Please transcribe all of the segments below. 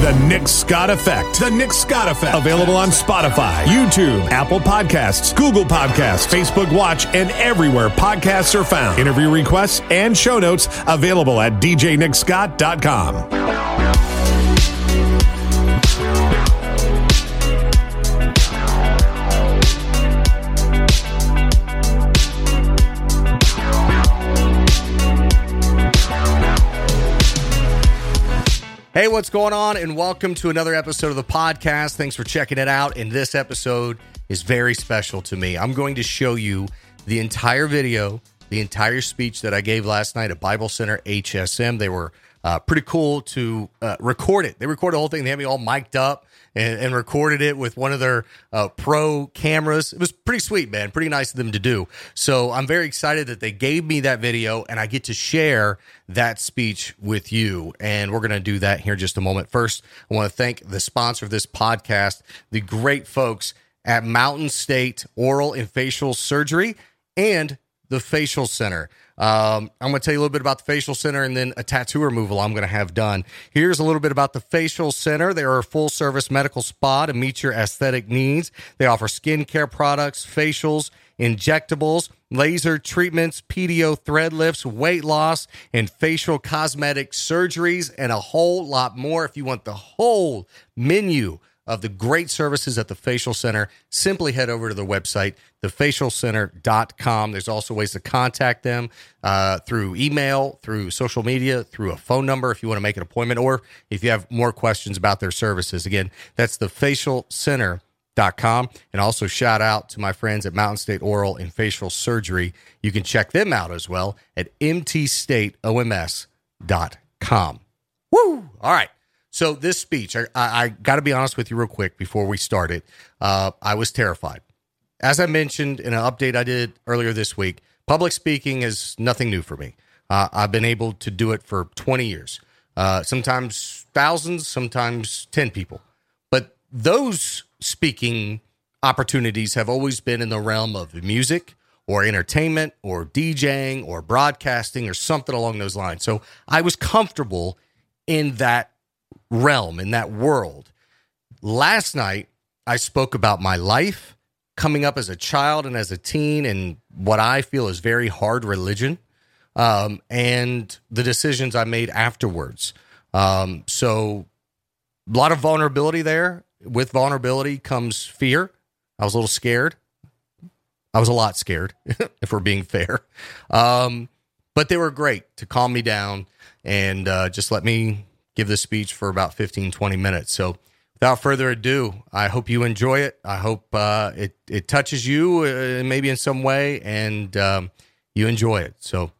The Nick Scott Effect. The Nick Scott Effect. Available on Spotify, YouTube, Apple Podcasts, Google Podcasts, Facebook Watch, and everywhere podcasts are found. Interview requests and show notes available at djnickscott.com. Hey, what's going on? And welcome to another episode of the podcast. Thanks for checking it out. And this episode is very special to me. I'm going to show you the entire video, the entire speech that I gave last night at Bible Center HSM. They were uh, pretty cool to uh, record it. They recorded the whole thing. They had me all mic'd up and, and recorded it with one of their uh, pro cameras. It was pretty sweet, man. Pretty nice of them to do. So I'm very excited that they gave me that video and I get to share that speech with you. And we're going to do that here in just a moment. First, I want to thank the sponsor of this podcast, the great folks at Mountain State Oral and Facial Surgery and the Facial Center. Um, I'm going to tell you a little bit about the Facial Center and then a tattoo removal I'm going to have done. Here's a little bit about the Facial Center. They are a full service medical spa to meet your aesthetic needs. They offer skincare products, facials, injectables, laser treatments, PDO thread lifts, weight loss, and facial cosmetic surgeries, and a whole lot more. If you want the whole menu, of the great services at the Facial Center, simply head over to their website, thefacialcenter.com. There's also ways to contact them uh, through email, through social media, through a phone number if you want to make an appointment, or if you have more questions about their services. Again, that's thefacialcenter.com. And also shout out to my friends at Mountain State Oral and Facial Surgery. You can check them out as well at mtstateoms.com. Woo! All right. So this speech, I, I, got to be honest with you real quick before we start it. Uh, I was terrified. As I mentioned in an update I did earlier this week, public speaking is nothing new for me. Uh, I've been able to do it for 20 years, uh, sometimes thousands, sometimes 10 people. But those speaking opportunities have always been in the realm of music or entertainment or DJing or broadcasting or something along those lines. So I was comfortable in that realm, in that world. Last night, I spoke about my life coming up as a child and as a teen and what I feel is very hard religion um, and the decisions I made afterwards. Um, so, a lot of vulnerability there. With vulnerability comes fear. I was a little scared. I was a lot scared, if we're being fair. Um, but they were great to calm me down and uh, just let me give this speech for about 15, 20 minutes. So without further ado, I hope you enjoy it. I hope uh, it, it touches you uh, maybe in some way and um, you enjoy it. So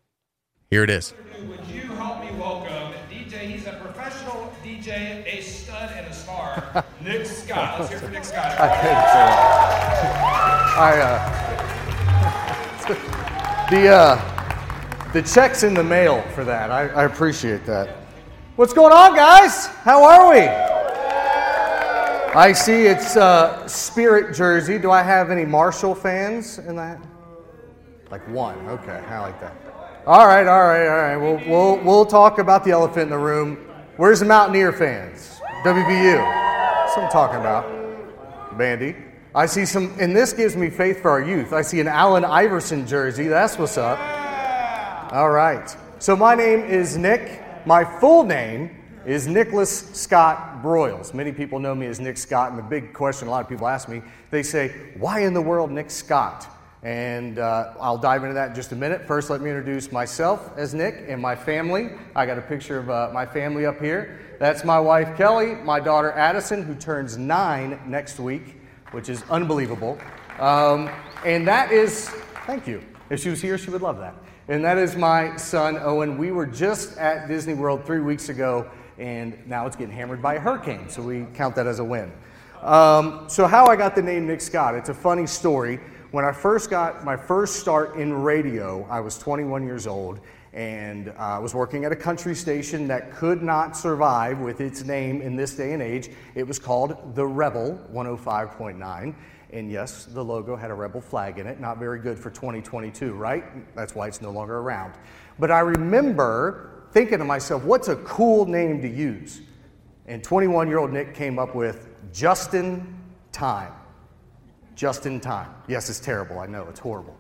here it is. Would you help me welcome DJ? He's a professional DJ, a stud, and a star. Nick Scott. Let's hear from Nick Scott. I couldn't say that. I, uh, the, uh, the check's in the mail for that. I, I appreciate that. What's going on, guys? How are we? I see it's uh, Spirit jersey. Do I have any Marshall fans in that? Like one. Okay, I like that. All right, all right, all right. We'll, we'll, we'll talk about the elephant in the room. Where's the Mountaineer fans? WVU. That's what I'm talking about. Bandy. I see some, and this gives me faith for our youth. I see an Allen Iverson jersey. That's what's up. All right. So my name is Nick. My full name is Nicholas Scott Broyles. Many people know me as Nick Scott, and the big question a lot of people ask me, they say, why in the world Nick Scott? And uh, I'll dive into that in just a minute. First, let me introduce myself as Nick and my family. I got a picture of uh, my family up here. That's my wife Kelly, my daughter Addison, who turns nine next week, which is unbelievable. Um, and that is, thank you. If she was here, she would love that and that is my son Owen. We were just at Disney World three weeks ago, and now it's getting hammered by a hurricane, so we count that as a win. Um, so, how I got the name Nick Scott, it's a funny story. When I first got my first start in radio, I was 21 years old, and uh, I was working at a country station that could not survive with its name in this day and age. It was called The Rebel 105.9. And yes, the logo had a rebel flag in it. Not very good for 2022, right? That's why it's no longer around. But I remember thinking to myself, what's a cool name to use? And 21 year old Nick came up with Justin time. Just in time. Yes, it's terrible. I know, it's horrible.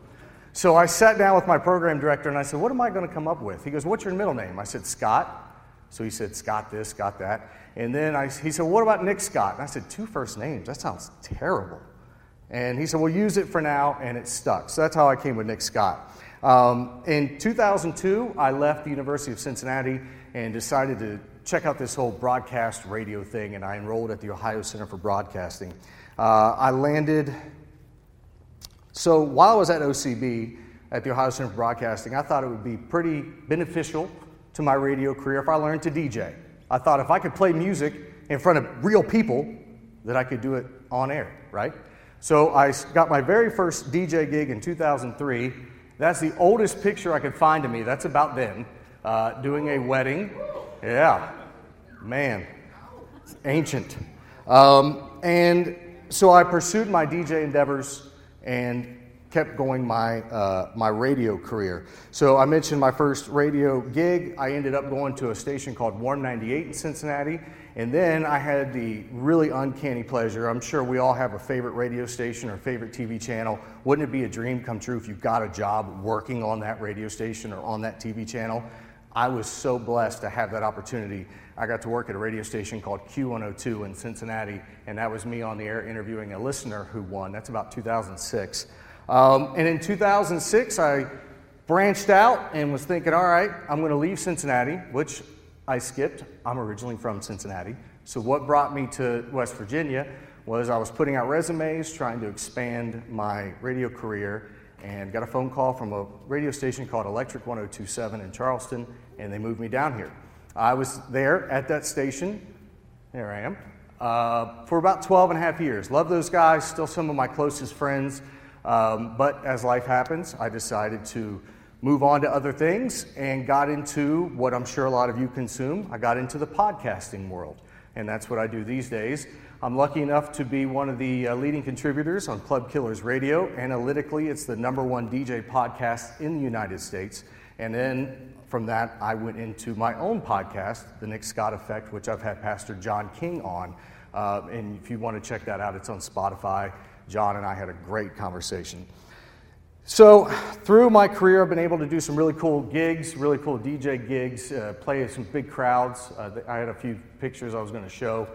So I sat down with my program director and I said, What am I going to come up with? He goes, What's your middle name? I said, Scott. So he said, Scott this, Scott that. And then I, he said, What about Nick Scott? And I said, Two first names? That sounds terrible. And he said, Well, use it for now, and it stuck. So that's how I came with Nick Scott. Um, in 2002, I left the University of Cincinnati and decided to check out this whole broadcast radio thing, and I enrolled at the Ohio Center for Broadcasting. Uh, I landed, so while I was at OCB, at the Ohio Center for Broadcasting, I thought it would be pretty beneficial to my radio career if I learned to DJ. I thought if I could play music in front of real people, that I could do it on air, right? So I got my very first DJ gig in 2003. That's the oldest picture I could find of me. That's about then, uh, doing a wedding. Yeah, man, it's ancient. Um, and so I pursued my DJ endeavors and kept going my, uh, my radio career. So I mentioned my first radio gig. I ended up going to a station called Warm 98 in Cincinnati. And then I had the really uncanny pleasure. I'm sure we all have a favorite radio station or favorite TV channel. Wouldn't it be a dream come true if you got a job working on that radio station or on that TV channel? I was so blessed to have that opportunity. I got to work at a radio station called Q102 in Cincinnati, and that was me on the air interviewing a listener who won. That's about 2006. Um, and in 2006, I branched out and was thinking, all right, I'm going to leave Cincinnati, which I skipped. I'm originally from Cincinnati. So, what brought me to West Virginia was I was putting out resumes, trying to expand my radio career, and got a phone call from a radio station called Electric 1027 in Charleston, and they moved me down here. I was there at that station, there I am, uh, for about 12 and a half years. Love those guys, still some of my closest friends. Um, but as life happens, I decided to move on to other things and got into what I'm sure a lot of you consume. I got into the podcasting world, and that's what I do these days. I'm lucky enough to be one of the uh, leading contributors on Club Killers Radio. Analytically, it's the number one DJ podcast in the United States. And then from that, I went into my own podcast, The Nick Scott Effect, which I've had Pastor John King on. Uh, and if you want to check that out, it's on Spotify. John and I had a great conversation. So, through my career, I've been able to do some really cool gigs, really cool DJ gigs, uh, play some big crowds. Uh, I had a few pictures I was going to show.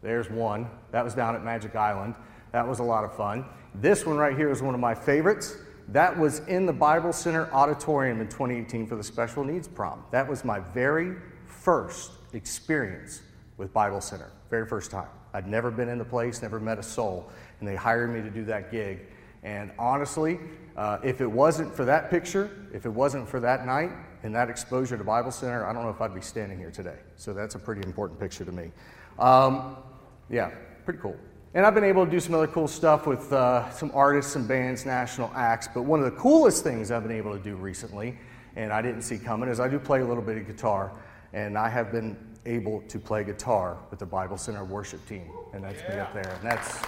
There's one. That was down at Magic Island. That was a lot of fun. This one right here is one of my favorites. That was in the Bible Center Auditorium in 2018 for the Special Needs Prom. That was my very first experience with Bible Center, very first time. I'd never been in the place, never met a soul, and they hired me to do that gig. And honestly, uh, if it wasn't for that picture, if it wasn't for that night and that exposure to Bible Center, I don't know if I'd be standing here today. So that's a pretty important picture to me. Um, yeah, pretty cool. And I've been able to do some other cool stuff with uh, some artists, some bands, national acts. But one of the coolest things I've been able to do recently, and I didn't see coming, is I do play a little bit of guitar. And I have been able to play guitar with the Bible Center worship team. And that's yeah. me up there. And that's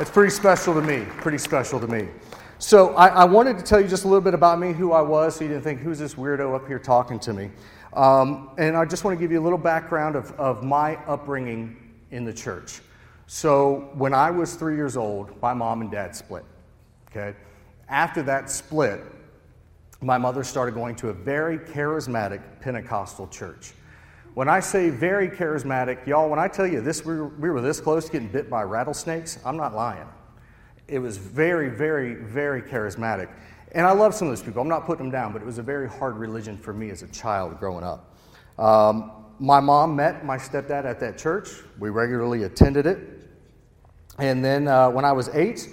it's pretty special to me, pretty special to me. So I, I, wanted to tell you just a little bit about me, who I was, so you didn't think, who's this weirdo up here talking to me? Um, and I just want to give you a little background of, of my upbringing in the church. So when I was three years old, my mom and dad split. Okay? After that split, my mother started going to a very charismatic Pentecostal church. When I say very charismatic, y'all, when I tell you this, we were, we were this close to getting bit by rattlesnakes, I'm not lying. It was very, very, very charismatic. And I love some of those people. I'm not putting them down, but it was a very hard religion for me as a child growing up. Um, my mom met my stepdad at that church. We regularly attended it. And then uh, when I was eight,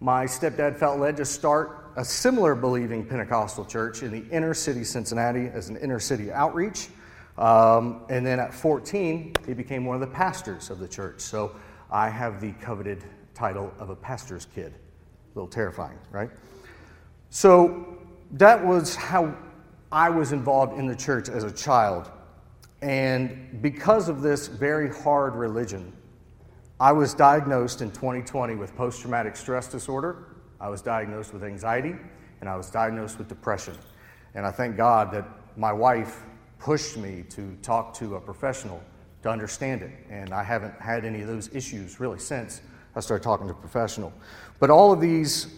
my stepdad felt led to start a similar believing Pentecostal church in the inner city Cincinnati as an inner city outreach. Um, and then at 14, he became one of the pastors of the church. So I have the coveted title of a pastor's kid. A little terrifying, right? So that was how I was involved in the church as a child. And because of this very hard religion, I was diagnosed in 2020 with post traumatic stress disorder. I was diagnosed with anxiety, and I was diagnosed with depression. And I thank God that my wife pushed me to talk to a professional to understand it. And I haven't had any of those issues really since I started talking to a professional. But all of these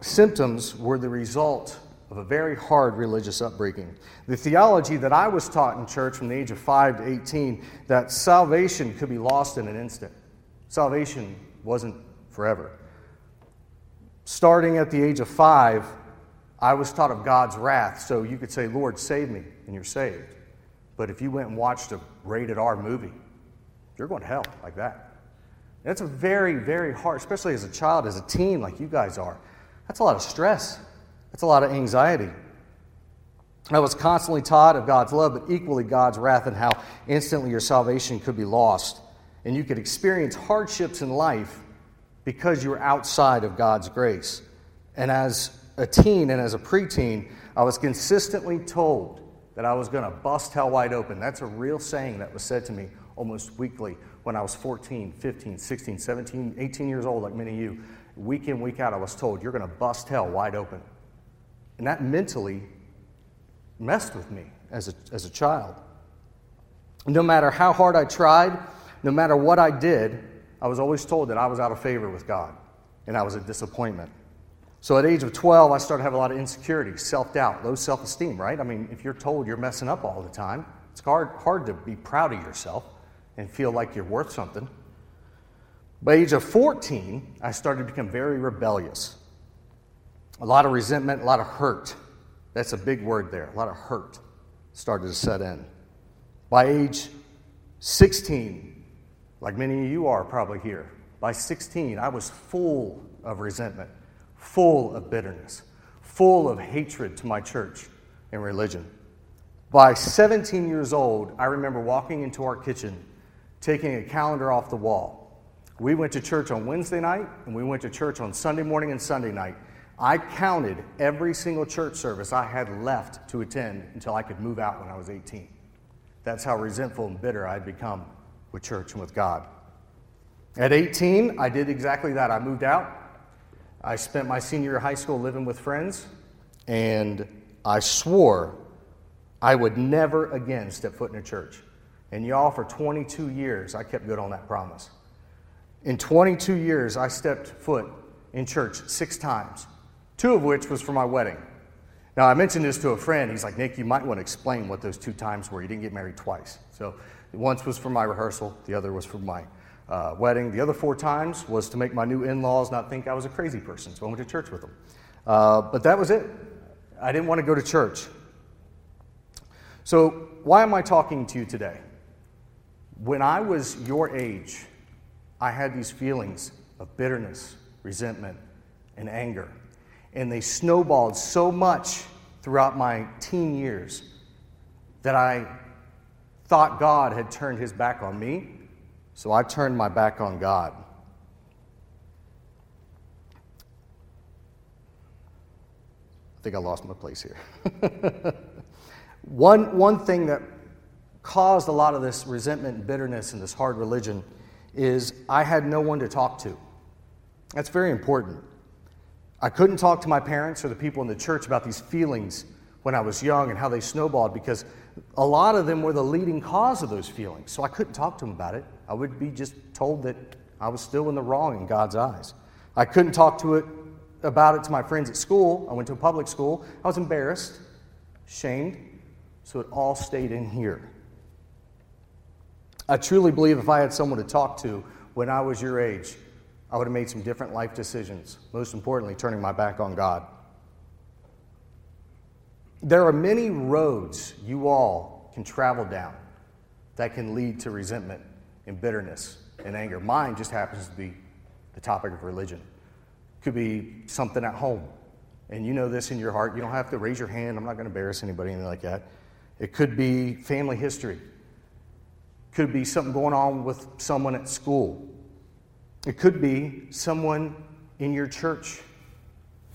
symptoms were the result of a very hard religious upbringing. The theology that I was taught in church from the age of 5 to 18 that salvation could be lost in an instant. Salvation wasn't forever. Starting at the age of 5, I was taught of God's wrath, so you could say, Lord, save me, and you're saved. But if you went and watched a rated R movie, you're going to hell like that. That's a very, very hard, especially as a child, as a teen like you guys are. That's a lot of stress. That's a lot of anxiety. I was constantly taught of God's love, but equally God's wrath and how instantly your salvation could be lost. And you could experience hardships in life because you were outside of God's grace. And as a teen and as a preteen, I was consistently told that I was going to bust hell wide open. That's a real saying that was said to me almost weekly when I was 14, 15, 16, 17, 18 years old, like many of you. Week in, week out, I was told, You're going to bust hell wide open. And that mentally messed with me as a, as a child. No matter how hard I tried, no matter what I did, I was always told that I was out of favor with God and I was a disappointment. So at age of 12, I started to have a lot of insecurity, self-doubt, low self-esteem, right? I mean, if you're told you're messing up all the time, it's hard, hard to be proud of yourself and feel like you're worth something. By age of 14, I started to become very rebellious. A lot of resentment, a lot of hurt. That's a big word there. A lot of hurt started to set in. By age 16, like many of you are probably here, by 16, I was full of resentment, full of bitterness, full of hatred to my church and religion. By 17 years old, I remember walking into our kitchen, taking a calendar off the wall. We went to church on Wednesday night, and we went to church on Sunday morning and Sunday night. I counted every single church service I had left to attend until I could move out when I was 18. That's how resentful and bitter I'd become with church and with God. At 18, I did exactly that. I moved out. I spent my senior year of high school living with friends, and I swore I would never again step foot in a church. And y'all, for 22 years, I kept good on that promise. In 22 years, I stepped foot in church six times two of which was for my wedding. Now, I mentioned this to a friend. He's like, Nick, you might want to explain what those two times were. You didn't get married twice. So, once was for my rehearsal, the other was for my uh, wedding. The other four times was to make my new in laws not think I was a crazy person. So, I went to church with them. Uh, but that was it. I didn't want to go to church. So, why am I talking to you today? When I was your age, I had these feelings of bitterness, resentment, and anger and they snowballed so much throughout my teen years that I thought God had turned his back on me, so I turned my back on God. I think I lost my place here. one, one thing that caused a lot of this resentment and bitterness and this hard religion is I had no one to talk to. That's very important. I couldn't talk to my parents or the people in the church about these feelings when I was young and how they snowballed because a lot of them were the leading cause of those feelings. So I couldn't talk to them about it. I would be just told that I was still in the wrong in God's eyes. I couldn't talk to it about it to my friends at school. I went to a public school. I was embarrassed, shamed, so it all stayed in here. I truly believe if I had someone to talk to when I was your age, I would have made some different life decisions, most importantly, turning my back on God. There are many roads you all can travel down that can lead to resentment and bitterness and anger. Mine just happens to be the topic of religion. Could be something at home. And you know this in your heart. You don't have to raise your hand. I'm not going to embarrass anybody, anything like that. It could be family history. Could be something going on with someone at school. It could be someone in your church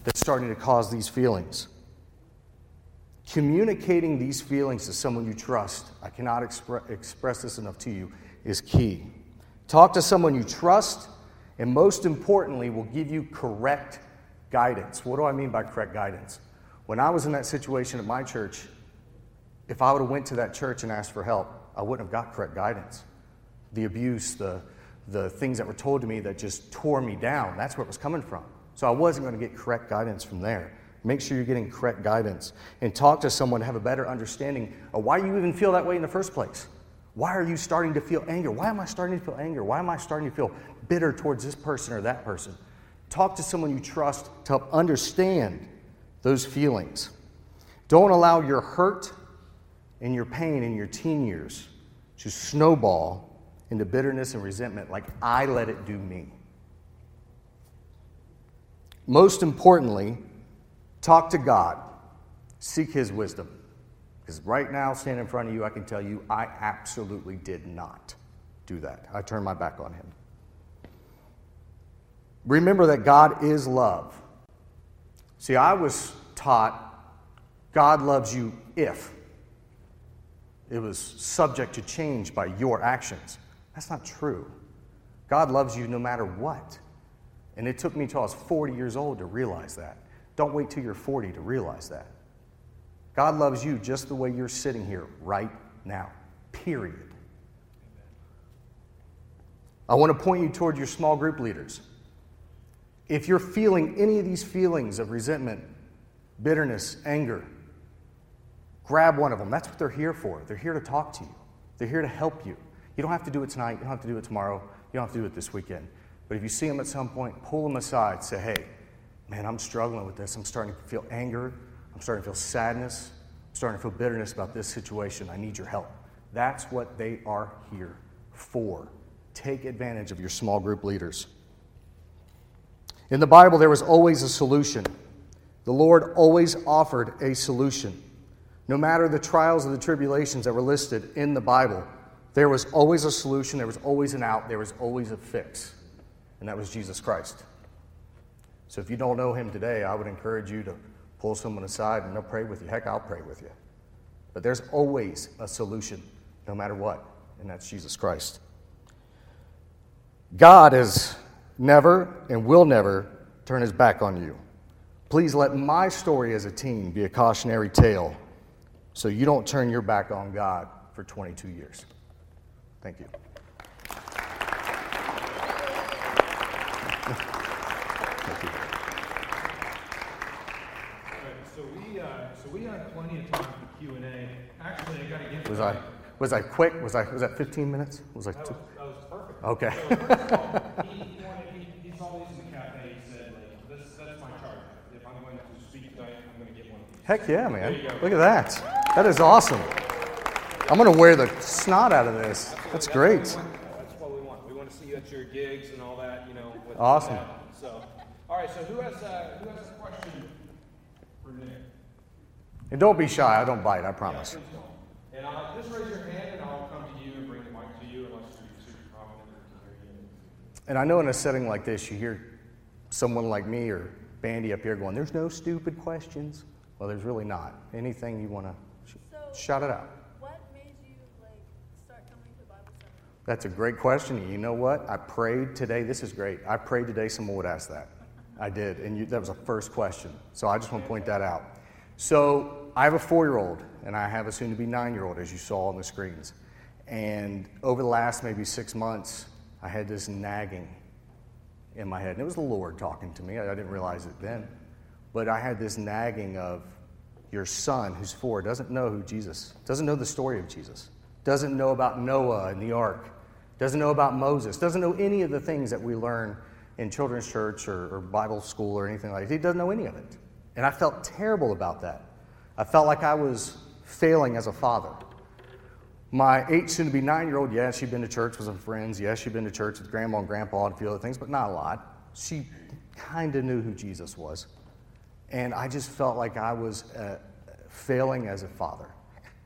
that's starting to cause these feelings. Communicating these feelings to someone you trust, I cannot expre- express this enough to you, is key. Talk to someone you trust, and most importantly, will give you correct guidance. What do I mean by correct guidance? When I was in that situation at my church, If I would have went to that church and asked for help, I wouldn't have got correct guidance. The abuse, the, the things that were told to me that just tore me down, that's where it was coming from. So I wasn't going to get correct guidance from there. Make sure you're getting correct guidance and talk to someone to have a better understanding of why you even feel that way in the first place. Why are you starting to feel anger? Why am I starting to feel anger? Why am I starting to feel bitter towards this person or that person? Talk to someone you trust to help understand those feelings. Don't allow your hurt and your pain in your teen years to snowball into bitterness and resentment like I let it do me. Most importantly, talk to God, seek His wisdom. Because right now, standing in front of you, I can tell you I absolutely did not do that. I turned my back on Him. Remember that God is love. See, I was taught God loves you if it was subject to change by your actions. That's not true. God loves you no matter what. And it took me till I was 40 years old to realize that. Don't wait till you're 40 to realize that. God loves you just the way you're sitting here right now, period. I want to point you toward your small group leaders. If you're feeling any of these feelings of resentment, bitterness, anger, grab one of them. That's what they're here for. They're here to talk to you, they're here to help you. You don't have to do it tonight, you don't have to do it tomorrow, you don't have to do it this weekend. But if you see them at some point, pull them aside. Say, hey, man, I'm struggling with this. I'm starting to feel anger. I'm starting to feel sadness. I'm starting to feel bitterness about this situation. I need your help. That's what they are here for. Take advantage of your small group leaders. In the Bible, there was always a solution. The Lord always offered a solution. No matter the trials or the tribulations that were listed in the Bible, there was always a solution, there was always an out, there was always a fix and that was Jesus Christ. So if you don't know him today, I would encourage you to pull someone aside and they'll pray with you. Heck, I'll pray with you. But there's always a solution, no matter what, and that's Jesus Christ. God has never and will never turn his back on you. Please let my story as a teen be a cautionary tale so you don't turn your back on God for 22 years. Thank you. So we, uh, so we have plenty of time for Q and A. Actually, I gotta give. Was I was I quick? Was I was that 15 minutes? Was I That was, that was perfect. Okay. So first of all, he, he wanted, he, he saw these in the cafe, he said, like, this, that's my charge. If I'm going to speak tonight, I'm gonna get one of these. Heck yeah, man. There you go. Look at that. That is awesome. I'm going to wear the snot out of this. That's great. That's what we want. We want to see you at your gigs and all that, you know. Awesome. So, all right, so who has, uh, who has a question for Nick? And don't be shy. I don't bite, I promise. And uh, just raise your hand and I'll come to you and bring the mic to you unless you're super confident to hear you. And I know in a setting like this, you hear someone like me or Bandy up here going, There's no stupid questions. Well, there's really not. Anything you want to sh- So- shout it out. What made you like start coming to Bible Center? That's a great question. You know what? I prayed today. This is great. I prayed today someone would ask that. I did. And you, that was a first question. So I just want to point that out. So I have a four year old, and I have a soon to be nine year old, as you saw on the screens. And over the last maybe six months, I had this nagging in my head. And it was the Lord talking to me. I, didn't realize it then. But I had this nagging of your son, who's four, doesn't know who Jesus, doesn't know the story of Jesus, doesn't know about Noah and the ark, doesn't know about Moses, doesn't know any of the things that we learn in children's church or, or Bible school or anything like that. He doesn't know any of it. And I felt terrible about that. I felt like I was failing as a father. My eight, soon to be nine year old, yeah, she'd been to church with some friends. Yes, she'd been to church with grandma and grandpa and a few other things, but not a lot. She kind of knew who Jesus was. And I just felt like I was uh, failing as a father.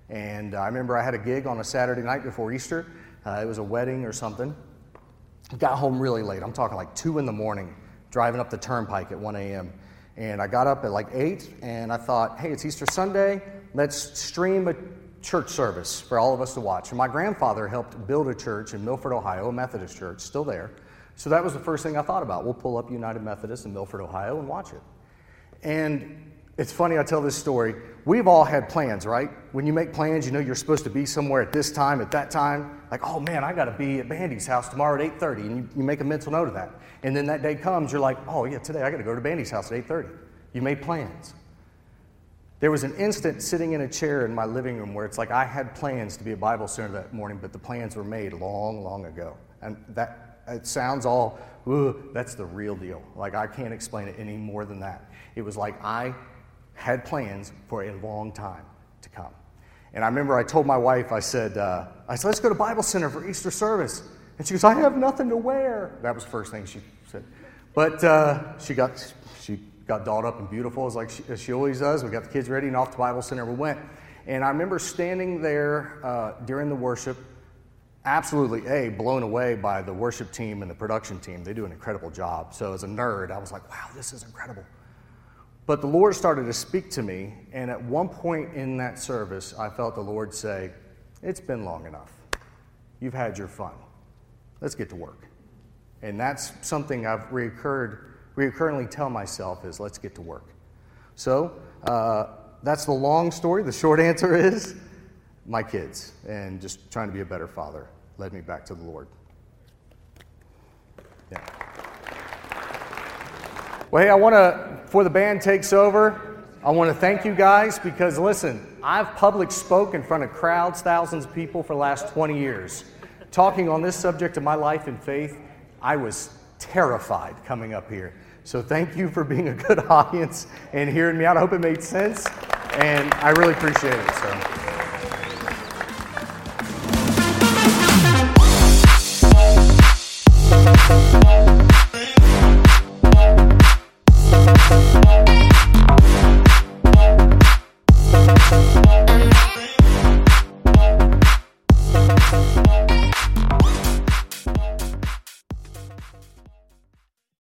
And I remember I had a gig on a Saturday night before Easter. Uh, it was a wedding or something. Got home really late. I'm talking like 2 in the morning, driving up the turnpike at 1 a.m. And I got up at like 8, and I thought, hey, it's Easter Sunday. Let's stream a church service for all of us to watch. And my grandfather helped build a church in Milford, Ohio, a Methodist church, still there. So that was the first thing I thought about. We'll pull up United Methodist in Milford, Ohio, and watch it. And it's funny I tell this story. We've all had plans, right? When you make plans, you know you're supposed to be somewhere at this time, at that time. Like, oh man, I got to be at Bandy's house tomorrow at 8:30, and you, you make a mental note of that. And then that day comes, you're like, oh yeah, today I got to go to Bandy's house at 8:30. You made plans. There was an instant sitting in a chair in my living room where it's like I had plans to be a Bible center that morning, but the plans were made long, long ago. And that it sounds all, ooh, that's the real deal. Like I can't explain it any more than that. It was like I had plans for a long time to come. And I remember I told my wife, I said, uh, I said, let's go to Bible Center for Easter service. And she goes, I have nothing to wear. That was the first thing she said. But uh, she got she got dolled up and beautiful as like she, as she always does. We got the kids ready and off to Bible Center we went. And I remember standing there uh, during the worship, absolutely a blown away by the worship team and the production team. They do an incredible job. So as a nerd, I was like, wow, this is incredible. But the Lord started to speak to me, and at one point in that service, I felt the Lord say, It's been long enough. You've had your fun. Let's get to work. And that's something I've reoccurred, reoccurringly tell myself is let's get to work. So uh, that's the long story. The short answer is my kids and just trying to be a better father led me back to the Lord. Yeah. Well, hey, I want to, before the band takes over, I want to thank you guys because listen, I've public spoke in front of crowds, thousands of people for the last 20 years. Talking on this subject of my life and faith, I was terrified coming up here. So thank you for being a good audience and hearing me out. I hope it made sense, and I really appreciate it. So.